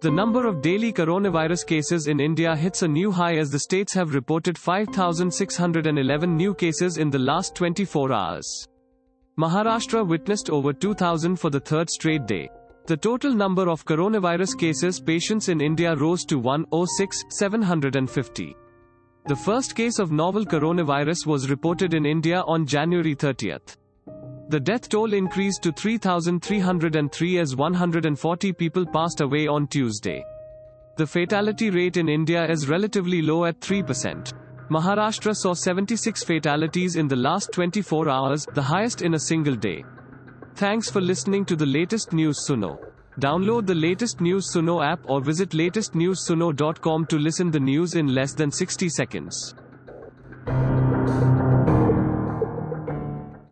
The number of daily coronavirus cases in India hits a new high as the states have reported 5,611 new cases in the last 24 hours. Maharashtra witnessed over 2,000 for the third straight day. The total number of coronavirus cases patients in India rose to 106,750. The first case of novel coronavirus was reported in India on January 30th. The death toll increased to 3,303 as 140 people passed away on Tuesday. The fatality rate in India is relatively low at 3%. Maharashtra saw 76 fatalities in the last 24 hours, the highest in a single day. Thanks for listening to the latest news Suno. Download the latest news Suno app or visit latestnewssuno.com to listen the news in less than 60 seconds.